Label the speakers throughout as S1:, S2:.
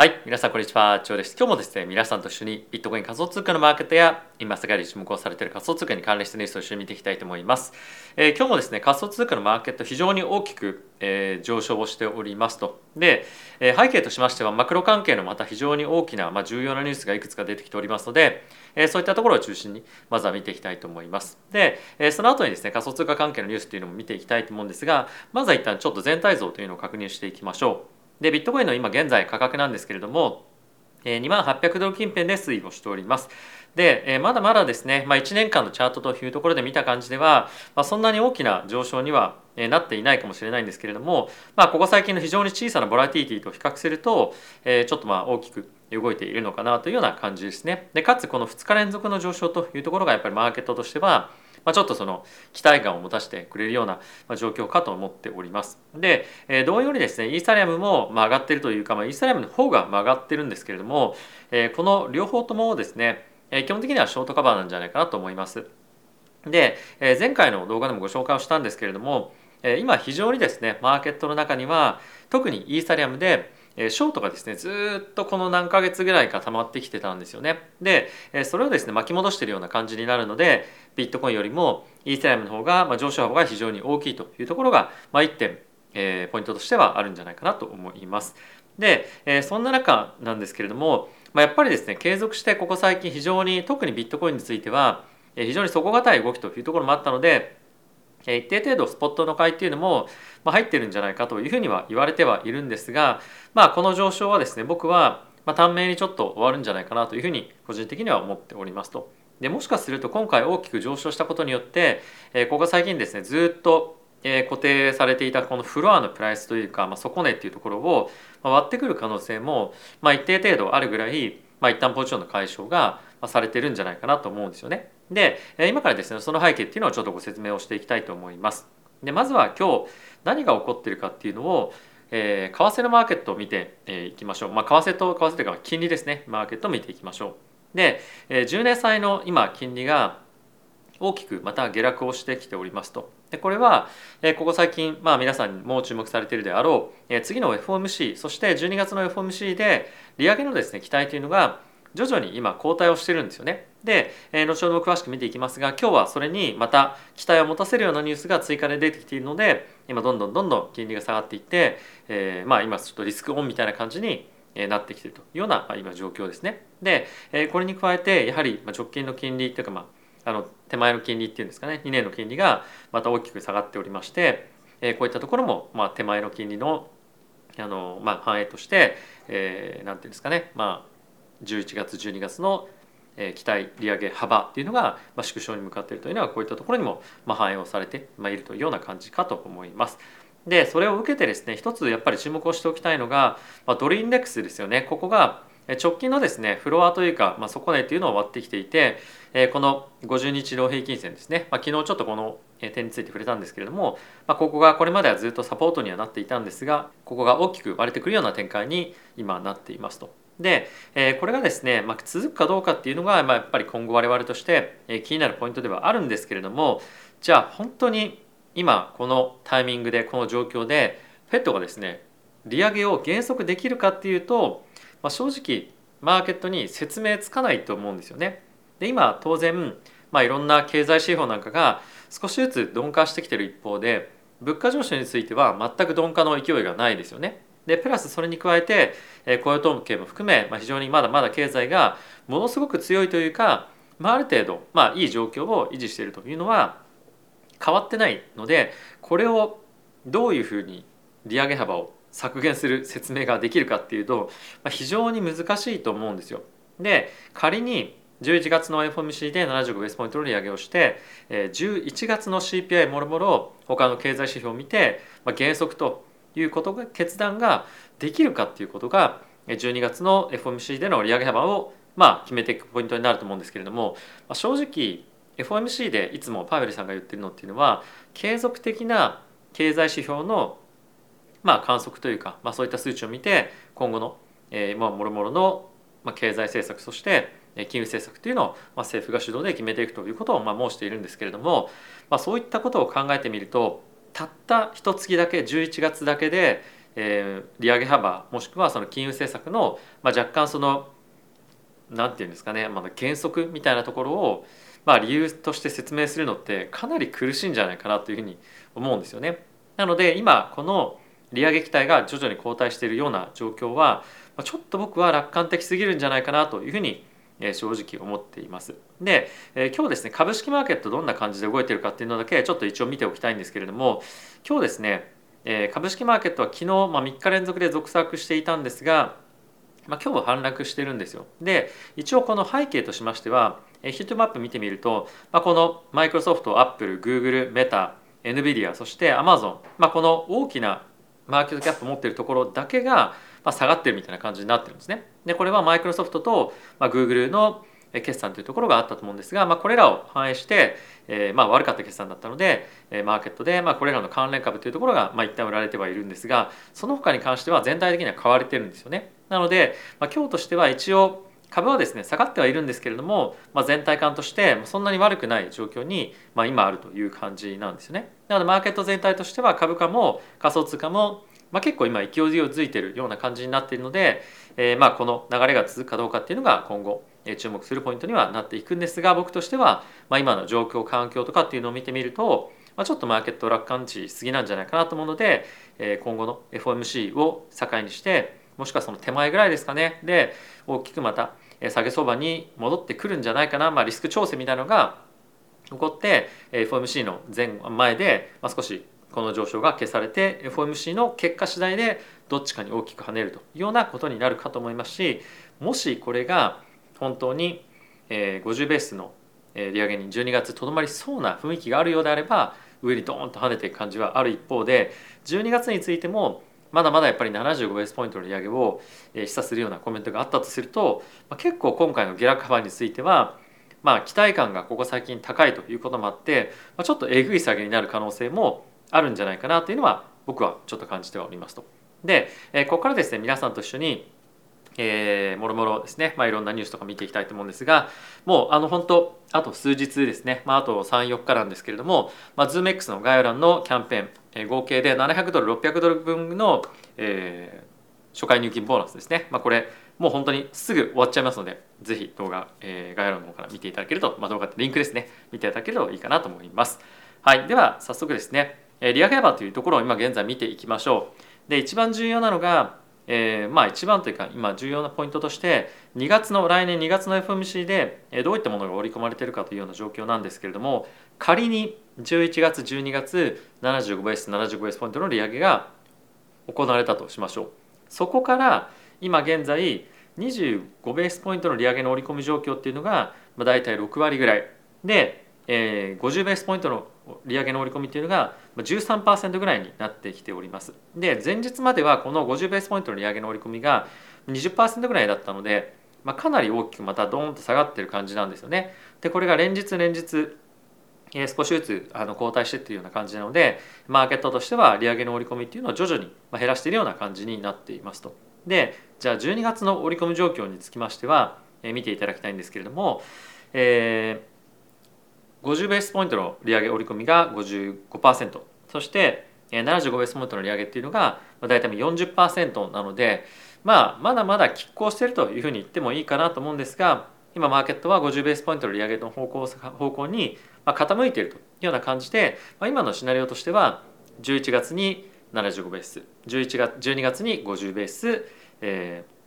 S1: はい、皆さんこんにちは、チョウです。今日もですね、皆さんと一緒にビットコイン仮想通貨のマーケットや今世界で注目をされている仮想通貨に関連したニュースを一緒に見ていきたいと思います。えー、今日もですね、仮想通貨のマーケット非常に大きく、えー、上昇をしておりますと。で、えー、背景としましてはマクロ関係のまた非常に大きな、まあ、重要なニュースがいくつか出てきておりますので、え、そういったところを中心にまずは見ていきたいと思います。で、え、その後にですね、仮想通貨関係のニュースというのも見ていきたいと思うんですが、まずは一旦ちょっと全体像というのを確認していきましょう。で、ビットコインの今現在価格なんですけれども、2万800ドル近辺で推移をしております。で、まだまだですね、まあ、1年間のチャートというところで見た感じでは、まあ、そんなに大きな上昇にはなっていないかもしれないんですけれども、まあ、ここ最近の非常に小さなボラティティと比較すると、ちょっとまあ大きく動いているのかなというような感じですね。でかつこの2日連続の上昇というところがやっぱりマーケットとしてはまあ、ちょっとその期待感を持たせてくれるような状況かと思っております。で、えー、同様にですねイーサリアムも上がってるというか、まあ、イーサリアムの方が曲がってるんですけれども、えー、この両方ともですね、え、基本的にはショートカバーなんじゃないかなと思います。で、えー、前回の動画でもご紹介をしたんですけれども、え、今非常にですねマーケットの中には特にイーサリアムでえショートがですねずっとこの何ヶ月ぐらいか溜まってきてたんですよね。でえそれをですね巻き戻してるような感じになるのでビットコインよりもイーサリアムの方がま上昇幅が非常に大きいというところが、まあ、1点、えー、ポイントとしてはあるんじゃないかなと思います。で、え、そんな中なんですけれども、まあ、やっぱりですね継続してここ最近非常に特にビットコインについては非常に底堅い動きというところもあったので一定程度スポットの買いっていうのも入ってるんじゃないかというふうには言われてはいるんですが、まあ、この上昇はですね僕は短命にちょっと終わるんじゃないかなというふうに個人的には思っておりますと。でもしかすると今回大きく上昇したことによって、えここ最近ですねずっとえ固定されていたこのフロアのプライスというか、まあ、底値っていうところを割ってくる可能性も、まあ、一定程度あるぐらい、まあ、一旦ポジションの解消がされてるんじゃないかなと思うんですよね。で今からですねその背景っていうのをちょっとご説明をしていきたいと思います。でまずは今日何が起こってるかっていうのを、えー、為替のマーケットを見てい、きましょう。まあ、為替と為替というか金利ですねマーケットを見ていきましょう。で、えー、10年債の今金利が大きくまた下落をしてきておりますと。でこれは、えー、ここ最近、まあ、皆さんも注目されているであろう、えー、次の FOMC そして12月の FOMC で利上げのですね期待というのが徐々に今後退をしてるんですよね。で、えー、後ほど詳しく見ていきますが今日はそれにまた期待を持たせるようなニュースが追加で出てきているので今どんどんどんどん金利が下がっていって、えー、まあ今ちょっとリスクオンみたいな感じになってきているというような今状況ですね。でこれに加えてやはり直近の金利というかまああの手前の金利っていうんですかね2年の金利がまた大きく下がっておりましてこういったところもまあ手前の金利のあのまあ反映として、えー、なんていうんですかねまあ11月12月の期待利上げ幅っていうのが縮小に向かっているというのはこういったところにも反映をされているというような感じかと思います。でそれを受けてですね一つやっぱり注目をしておきたいのが、ドルインデックスですよねここが直近のですねフロアというか、まあ、底値っていうのを割ってきていてこの50日移動平均線ですね、まあ、昨日ちょっとこの点について触れたんですけれども、まあ、ここがこれまではずっとサポートにはなっていたんですがここが大きく割れてくるような展開に今なっていますと。で、えこれがですね、ま、続くかどうかっていうのが、まあ、やっぱり今後我々として、え気になるポイントではあるんですけれどもじゃあ本当に今このタイミングでこの状況でフェットがですね利上げを減速できるかっていうと、まあ、正直マーケットに説明つかないと思うんですよね。で今当然、まあ、いろんな経済指標なんかが少しずつ鈍化してきてる一方で物価上昇については全く鈍化の勢いがないですよね。でプラスそれに加えて雇用統計も含め、まあ、非常にまだまだ経済がものすごく強いというか、まあ、ある程度、まあ、いい状況を維持しているというのは変わってないのでこれをどういうふうに利上げ幅を削減する説明ができるかっていうと、まあ、非常に難しいと思うんですよ。で仮に11月の FOMC で75ベースポイントの利上げをして11月の CPI もろもろ他の経済指標を見て、まあ、減速ということが決断ができるかっていうことが12月の FOMC での利上げ幅をまあ決めていくポイントになると思うんですけれども、正直 FOMC でいつもパウエルさんが言ってるのっていうのは継続的な経済指標のまあ観測というか、まあ、そういった数値を見て今後の、えー、まあもろもろの経済政策そして金融政策というのをまあ政府が主導で決めていくということをまあ申しているんですけれども、まあ、そういったことを考えてみるとたった一月だけ11月だけでえー、利上げ幅もしくはその金融政策の、まあ、若干その何て言うんですかね、まあ、減速みたいなところを、まあ、理由として説明するのってかなり苦しいんじゃないかなというふうに思うんですよね。なので今この利上げ期待が徐々に後退しているような状況はちょっと僕は楽観的すぎるんじゃないかなというふうに正直思っています。で、え今日ですね株式マーケットどんな感じで動いてるかっていうのだけちょっと一応見ておきたいんですけれども今日ですね、え株式マーケットは昨日、まあ、3日連続で続落していたんですが、まあ、今日は反落してるんですよ。で一応この背景としましてはヒートマップ見てみると、まあ、このマイクロソフトアップルグーグルメタ NVIDIA そしてアマゾン、まあ、この大きなマーケットキャップを持ってるところだけがまあ、下がってるみたいな感じになってるんですね。でこれはマイクロソフトと、まあ、Google の決算というところがあったと思うんですが、まあ、これらを反映して、えー、まあ悪かった決算だったので、え、マーケットで、まあ、これらの関連株というところが、まあ、一旦売られてはいるんですがその他に関しては全体的には買われてるんですよね。なので、まあ、今日としては一応株はですね下がってはいるんですけれども、まあ、全体感としてそんなに悪くない状況に、まあ、今あるという感じなんですよね。なのでマーケット全体としては株価も仮想通貨もまあ、結構今勢いづいているような感じになっているので、えー、まあこの流れが続くかどうかっていうのが今後注目するポイントにはなっていくんですが僕としては、まあ、今の状況環境とかっていうのを見てみると、まあ、ちょっとマーケット楽観値すぎなんじゃないかなと思うので、えー、今後の FOMC を境にしてもしくはその手前ぐらいですかね。で大きくまた下げ相場に戻ってくるんじゃないかな、まあ、リスク調整みたいなのが起こって FOMC の前前で、まあ、少しこの上昇が消されて FOMC の結果次第でどっちかに大きく跳ねるというようなことになるかと思いますしもしこれが本当に50ベースの利上げに12月とどまりそうな雰囲気があるようであれば上にドーンと跳ねていく感じはある一方で12月についてもまだまだやっぱり75ベースポイントの利上げを示唆するようなコメントがあったとすると結構今回の下落幅についてはまあ期待感がここ最近高いということもあってちょっとえぐい下げになる可能性もあるんじゃないかなというのは僕はちょっと感じておりますと。で、えここからですね皆さんと一緒にえー、もろもろですね、まあ、いろんなニュースとか見ていきたいと思うんですがもうあの本当あと数日ですね、まあ、あと34日なんですけれども、まあ、ZoomX の概要欄のキャンペーン、えー、合計で700ドル600ドル分の、えー、初回入金ボーナスですね、まあ、これもう本当にすぐ終わっちゃいますのでぜひ動画、えー、概要欄の方から見ていただけると、まあ、動画ってリンクですね見ていただけるといいかなと思います。はい、では早速ですね利上げ幅というところを今現在見ていきましょう。で一番重要なのが、えー、まあ一番というか今重要なポイントとして2月の来年2月の FMC でどういったものが織り込まれているかというような状況なんですけれども仮に11月12月75ベース75ベースポイントの利上げが行われたとしましょう。そこから今現在25ベースポイントの利上げの織り込み状況っていうのが、大体6割ぐらいで、え、50ベースポイントの利上げの織り込みというのが13%ぐらいになってきております。で前日まではこの50ベースポイントの利上げの織り込みが20%ぐらいだったので、まあ、かなり大きくまたドーンと下がってる感じなんですよね。でこれが連日連日え少しずつあの後退してっていうような感じなのでマーケットとしては利上げの織り込みっていうのを徐々に減らしているような感じになっていますと。でじゃあ12月の織り込み状況につきましては、え見ていただきたいんですけれども、え50ベースポイントの利上げ織り込みが55%そして75ベースポイントの利上げっていうのが大体40%なので、まあ、まだまだ拮抗しているというふうに言ってもいいかなと思うんですが今マーケットは50ベースポイントの利上げの方向方向に傾いているというような感じで、まあ、今のシナリオとしては11月に75ベース11月12月に50ベース、えー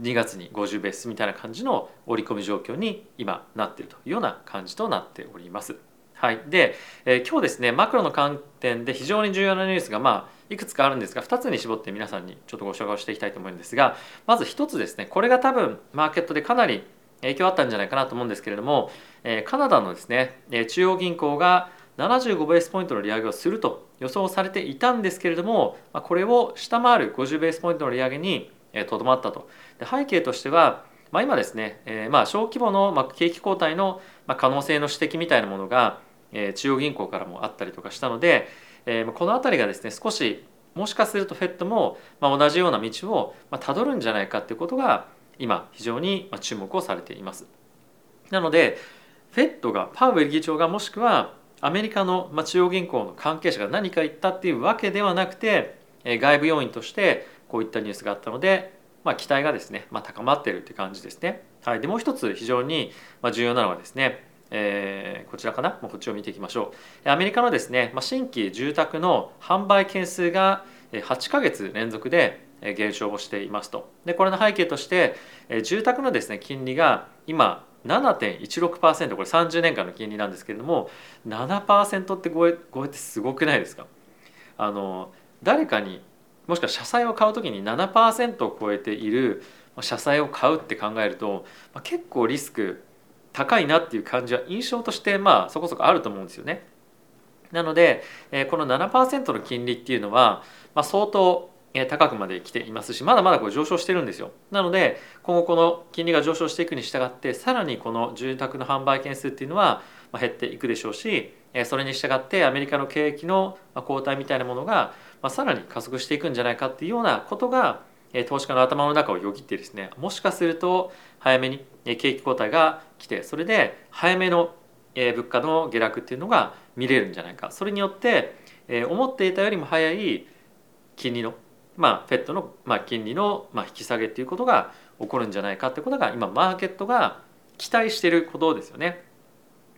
S1: 2月に50ベースみたいな感じの織り込み状況に今なっているというような感じとなっております。はい、で、えー、今日ですねマクロの観点で非常に重要なニュースがまあいくつかあるんですが2つに絞って皆さんにちょっとご紹介をしていきたいと思うんですがまず1つですねこれが多分マーケットでかなり影響あったんじゃないかなと思うんですけれども、えー、カナダのですね中央銀行が75ベースポイントの利上げをすると予想されていたんですけれどもまこれを下回る50ベースポイントの利上げにとどまったとで背景としては、まあ、今ですね、えー、まあ小規模の、まあ、景気後退の、まあ、可能性の指摘みたいなものが、えー、中央銀行からもあったりとかしたので、えー、この辺りがですね少しもしかすると FED も、まあ、同じような道を、たどるんじゃないかということが今非常に注目をされています。なので FED がパウエル議長がもしくはアメリカの中央銀行の関係者が何か言ったっていうわけではなくて外部要因としてこういったニュースがあったので、まあ、期待がですね、まあ、高まっているという感じですね。はい、でもう一つ非常に重要なのはですねえー、こちらかな？もうこっちを見ていきましょう。アメリカのですね、まあ、新規住宅の販売件数が8ヶ月連続で減少をしていますと。でこれの背景として住宅のですね金利が今7.16%これ30年間の金利なんですけれども7%って超え超えてすごくないですか？あの誰かにもしくは社債を買う時に7%を超えている社債を買うって考えると、まあ、結構リスク高いなっていう感じは印象としてまあそこそこあると思うんですよね。なのでこの7%の金利っていうのは、まあ、相当高くまで来ていますしまだまだこれ上昇してるんですよなので今後この金利が上昇していくに従ってさらにこの住宅の販売件数っていうのは減っていくでしょうしそれに従ってアメリカの景気の後退みたいなものがまあさらに加速していくんじゃないかっていうようなことが投資家の頭の中をよぎってですねもしかすると早めに景気後退が来てそれで早めの物価の下落っていうのが見れるんじゃないかそれによって思っていたよりも早い金利のまあ、フェットの、まあ、金利の、まあ、引き下げっていうことが起こるんじゃないかってことが今マーケットが期待していることですよね。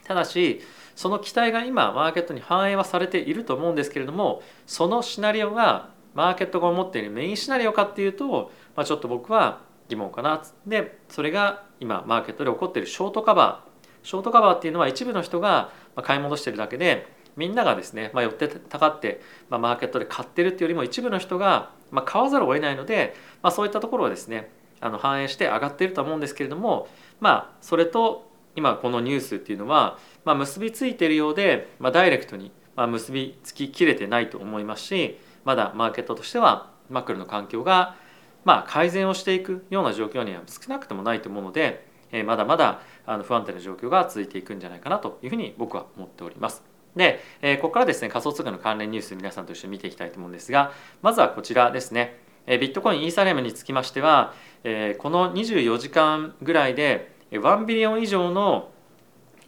S1: ただしその期待が今マーケットに反映はされていると思うんですけれどもそのシナリオがマーケットが思っているメインシナリオかっていうと、まあ、ちょっと僕は疑問かな。でそれが今マーケットで起こっているショートカバー。ショートカバーっていうのは一部の人が買い戻してるだけでみんながですね、まあ、寄ってたかって、まあ、マーケットで買ってるっていうよりも一部の人が、まあ、買わざるを得ないので、まあ、そういったところはですねあの反映して上がっていると思うんですけれどもまあそれと今このニュースっていうのは、まあ、結びついているようで、まあ、ダイレクトに結びつききれてないと思いますしまだマーケットとしてはマクロの環境がまあ改善をしていくような状況には少なくともないと思うので、えー、まだまだあの不安定な状況が続いていくんじゃないかなというふうに僕は思っております。で、えー、ここからですね仮想通貨の関連ニュース皆さんと一緒に見ていきたいと思うんですがまずはこちらですね、え、ビットコインイーサリアムにつきましては、えー、この24時間ぐらいで1ビリオン以上の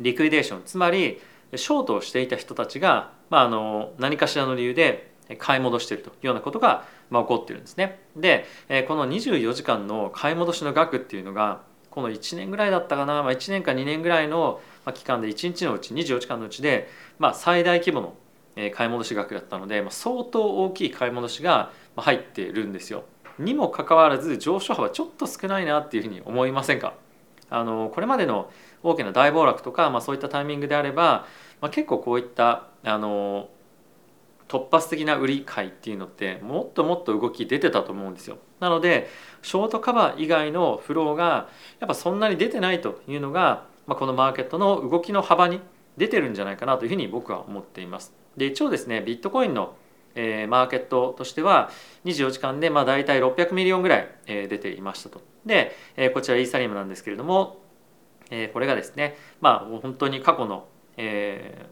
S1: リクイデーションつまりショートをしていた人たちが、まあ、あの何かしらの理由で買い戻しているというようなことが、まあ、起こってるんですね。でこの24時間の買い戻しの額っていうのがこの1年ぐらいだったかな、まあ、1年か2年ぐらいの期間で1日のうち24時間のうちで、まあ、最大規模の買い戻し額だったので、まあ、相当大きい買い戻しが入っているんですよ。にもかかわらず上昇幅ちょっと少ないなっていうふうに思いませんか？あのこれまでの大きな大暴落とか、まあ、そういったタイミングであれば、まあ、結構こういったあの突発的な売り買いっていうのってもっともっと動き出てたと思うんですよ。なのでショートカバー以外のフローがやっぱそんなに出てないというのが、まあ、このマーケットの動きの幅に出てるんじゃないかなというふうに僕は思っています。で一応ですねビットコインのえー、マーケットとしては24時間でまあ大体600 million ぐらい、えー、出ていましたと。で、えー、こちらイーサリアムなんですけれども、えー、これがですねまあ本当に過去の、え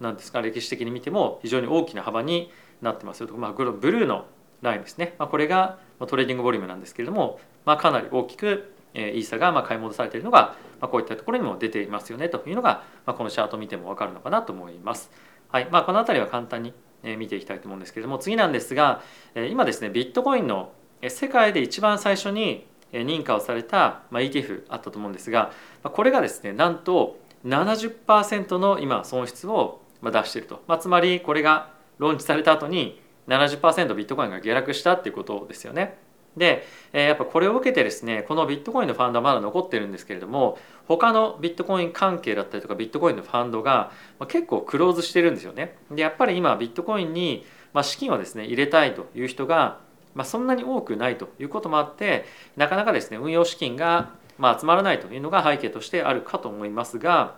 S1: ー、なんですか歴史的に見ても非常に大きな幅になってますよと、まあ、ブルーのラインですね、まあ、これが trading volume なんですけれども、まあ、かなり大きくイーサがまあ買い戻されているのが、まあ、こういったところにも出ていますよね。というのが、まあ、このチャート見ても分かるのかなと思います。はい。まあ、この辺りは簡単に見ていきたいと思うんですけれども次なんですが今ですねビットコインの世界で一番最初に認可をされた ETF あったと思うんですがこれがですねなんと70%の今損失を出していると、まあ、つまりこれがローンチされた後に70%ビットコインが下落したっていうことですよね。で、やっぱこれを受けてですねこのビットコインのファンドはまだ残ってるんですけれども他のビットコイン関係だったりとかビットコインのファンドが結構クローズしてるんですよね。でやっぱり今ビットコインに資金をですね入れたいという人がまあ、そんなに多くないということもあってなかなかですね運用資金がま集まらないというのが背景としてあるかと思いますが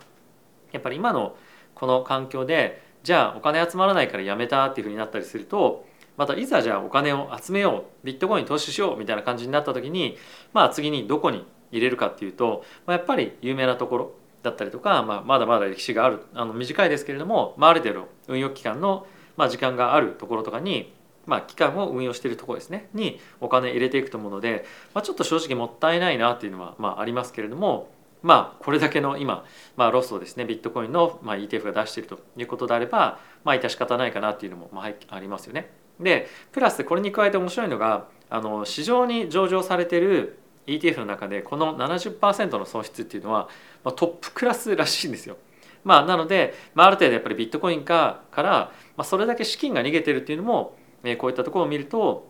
S1: やっぱり今のこの環境でじゃあお金集まらないからやめたっていうふうになったりするとまたいざじゃあお金を集めようビットコイン投資しようみたいな感じになった時にまあ次にどこに入れるかっていうと、ま、やっぱり有名なところだったりとか、まあ、まだまだ歴史があるあの短いですけれども、まあ、ある程度運用期間の、ま、時間があるところとかに、まあ、期間を運用しているところですねにお金入れていくと思うので、まあ、ちょっと正直もったいないなっていうのは、まあ、ありますけれどもまあこれだけの今、まあ、ロスをですねビットコインの、まあ、ETF が出しているということであればまあ致し方ないかなっていうのも、まあ、ありますよね。でプラスこれに加えて面白いのがあの市場に上場されてる ETF の中でこの70%の損失っていうのは、まあ、トップクラスらしいんですよ。まあ、なので、まあ、ある程度やっぱりビットコインかから、まあ、それだけ資金が逃げてるっていうのも、え、こういったところを見ると、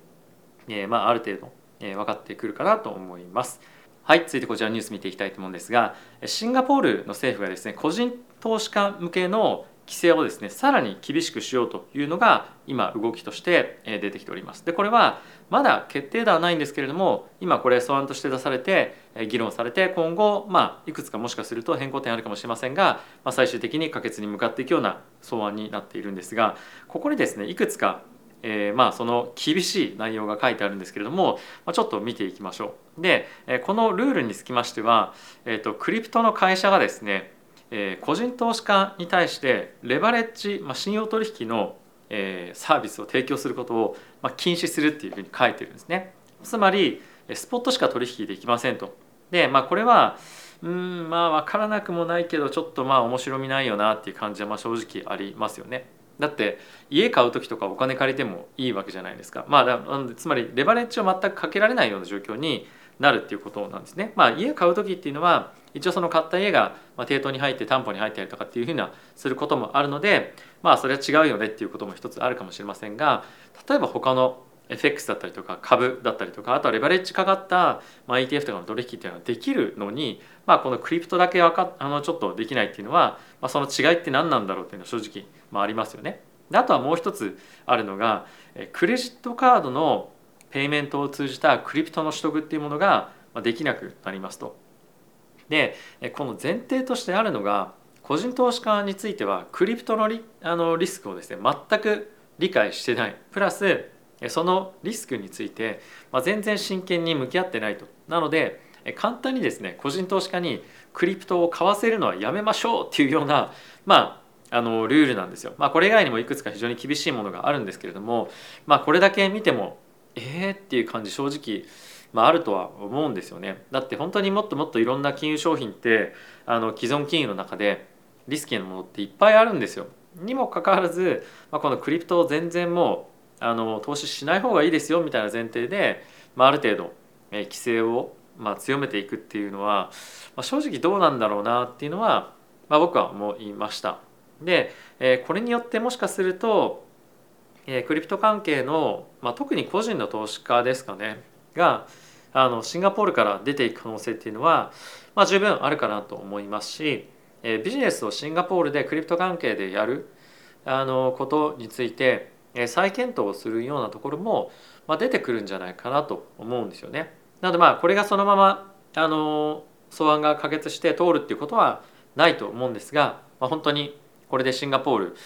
S1: え、まあある程度、え、分かってくるかなと思います。はい、続いてこちらのニュース見ていきたいと思うんですがシンガポールの政府がですね個人投資家向けの規制をですねさらに厳しくしようというのが今動きとして出てきておりますでこれはまだ決定ではないんですけれども今これ素案として出されて議論されて今後まあいくつかもしかすると変更点あるかもしれませんが、まあ、最終的に可決に向かっていくような草案になっているんですがここにですねいくつかえー、まあその厳しい内容が書いてあるんですけれども、まあ、ちょっと見ていきましょう。でこのルールにつきましては、えーとクリプトの会社がですねえー、個人投資家に対してレバレッジ、まあ、信用取引の、えー、サービスを提供することを、まあ、禁止するっていうふうに書いてるんですね。つまりスポットしか取引できませんと。で、まあ、これはうんまあ分からなくもないけどちょっとまあ面白みないよなっていう感じはまあ正直ありますよね。だって家買う時とかお金借りてもいいわけじゃないですか。まあ、つまりレバレッジを全くかけられないような状況になるっていうことなんですね。まあ、家買う時っていうのは一応その買った家が抵当に入って担保に入ったりとかっていうふうなすることもあるのでまあそれは違うよねっていうことも一つあるかもしれませんが例えば他の FX だったりとか株だったりとかあとはレバレッジかかった、まあ、ETF とかの取引っていうのはできるのに、まあ、このクリプトだけかあのちょっとできないっていうのは、まあ、その違いって何なんだろうっていうのは正直、まあ、ありますよね。であとはもう一つあるのがクレジットカードのペイメントを通じたクリプトの取得っていうものができなくなりますと。でこの前提としてあるのが個人投資家についてはクリプトのリあのリスクをですね全く理解してないプラスそのリスクについて、まあ、全然真剣に向き合ってないとなので簡単にですね個人投資家にクリプトを買わせるのはやめましょうっていうようなまああのルールなんですよ。まあ、これ以外にもいくつか非常に厳しいものがあるんですけれども、まあ、これだけ見てもえー？っていう感じ正直まあ、あるとは思うんですよね。だって本当にもっともっといろんな金融商品ってあの既存金融の中でリスキーなものっていっぱいあるんですよ。にもかかわらず、まあ、このクリプトを全然もうあの投資しない方がいいですよみたいな前提で、まあ、ある程度、え規制を、まあ、強めていくっていうのは、まあ、正直どうなんだろうなっていうのは、まあ、僕は思いました。で、えこれによってもしかすると、えクリプト関係の、まあ、特に個人の投資家ですかねがあのシンガポールから出ていく可能性っていうのは、まあ、十分あるかなと思いますし、えー、ビジネスをシンガポールでクリプト関係でやるあのことについて、再検討をするようなところも、ま、出てくるんじゃないかなと思うんですよね。なのでまあこれがそのままあの草案が可決して通るっていうことはないと思うんですが、まあ、本当にこれでシンガポール、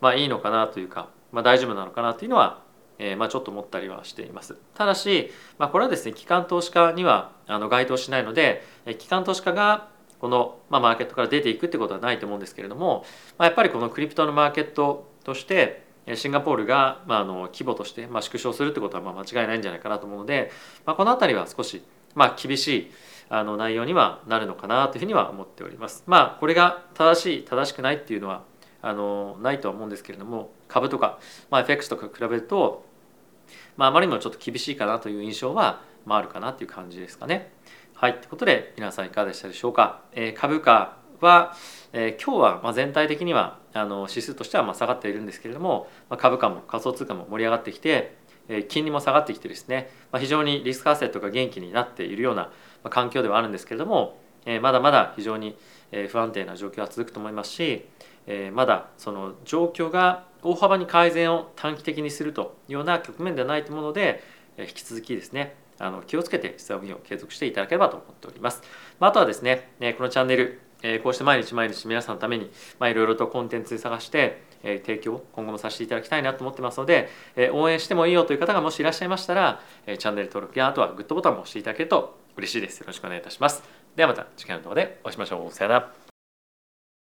S1: まあ、いいのかなというか、まあ、大丈夫なのかなというのはえー、まあ、ちょっと思ったりはしています。ただし、まあ、これはですね機関投資家にはあの該当しないので機関投資家がこの、まあ、マーケットから出ていくってことはないと思うんですけれども、まあ、やっぱりこのクリプトのマーケットとしてシンガポールが、まあ、あの規模として、まあ、縮小するってことはまあ間違いないんじゃないかなと思うので、まあ、この辺りは少し、まあ、厳しいあの内容にはなるのかなというふうには思っております。まあこれが正しい正しくないっていうのはあのないとは思うんですけれども株とか、まあ、FX とか比べると、まあ、あまりにもちょっと厳しいかなという印象は、まあ、あるかなという感じですかね。はい、ということで皆さんいかがでしたでしょうか。えー、株価は、えー、今日はまあ全体的にはあの指数としてはまあ下がっているんですけれども、まあ、株価も仮想通貨も盛り上がってきて、えー、金利も下がってきてですね、まあ、非常にリスクアセットが元気になっているような環境ではあるんですけれども、えー、まだまだ非常に不安定な状況は続くと思いますし、えー、まだその状況が大幅に改善を短期的にするというような局面ではないと思うので、えー、引き続きですねあの気をつけて質問を継続していただければと思っております。まあ、あとはですね、このチャンネル、えこうして毎日毎日皆さんのために、いろいろとコンテンツ探して、え提供今後もさせていただきたいなと思ってますので、え応援してもいいよという方がもしいらっしゃいましたら、えチャンネル登録やあとはグッドボタンも押していただけると嬉しいです。よろしくお願いいたします。ではまた次回の動画でお会いしましょう。さよなら。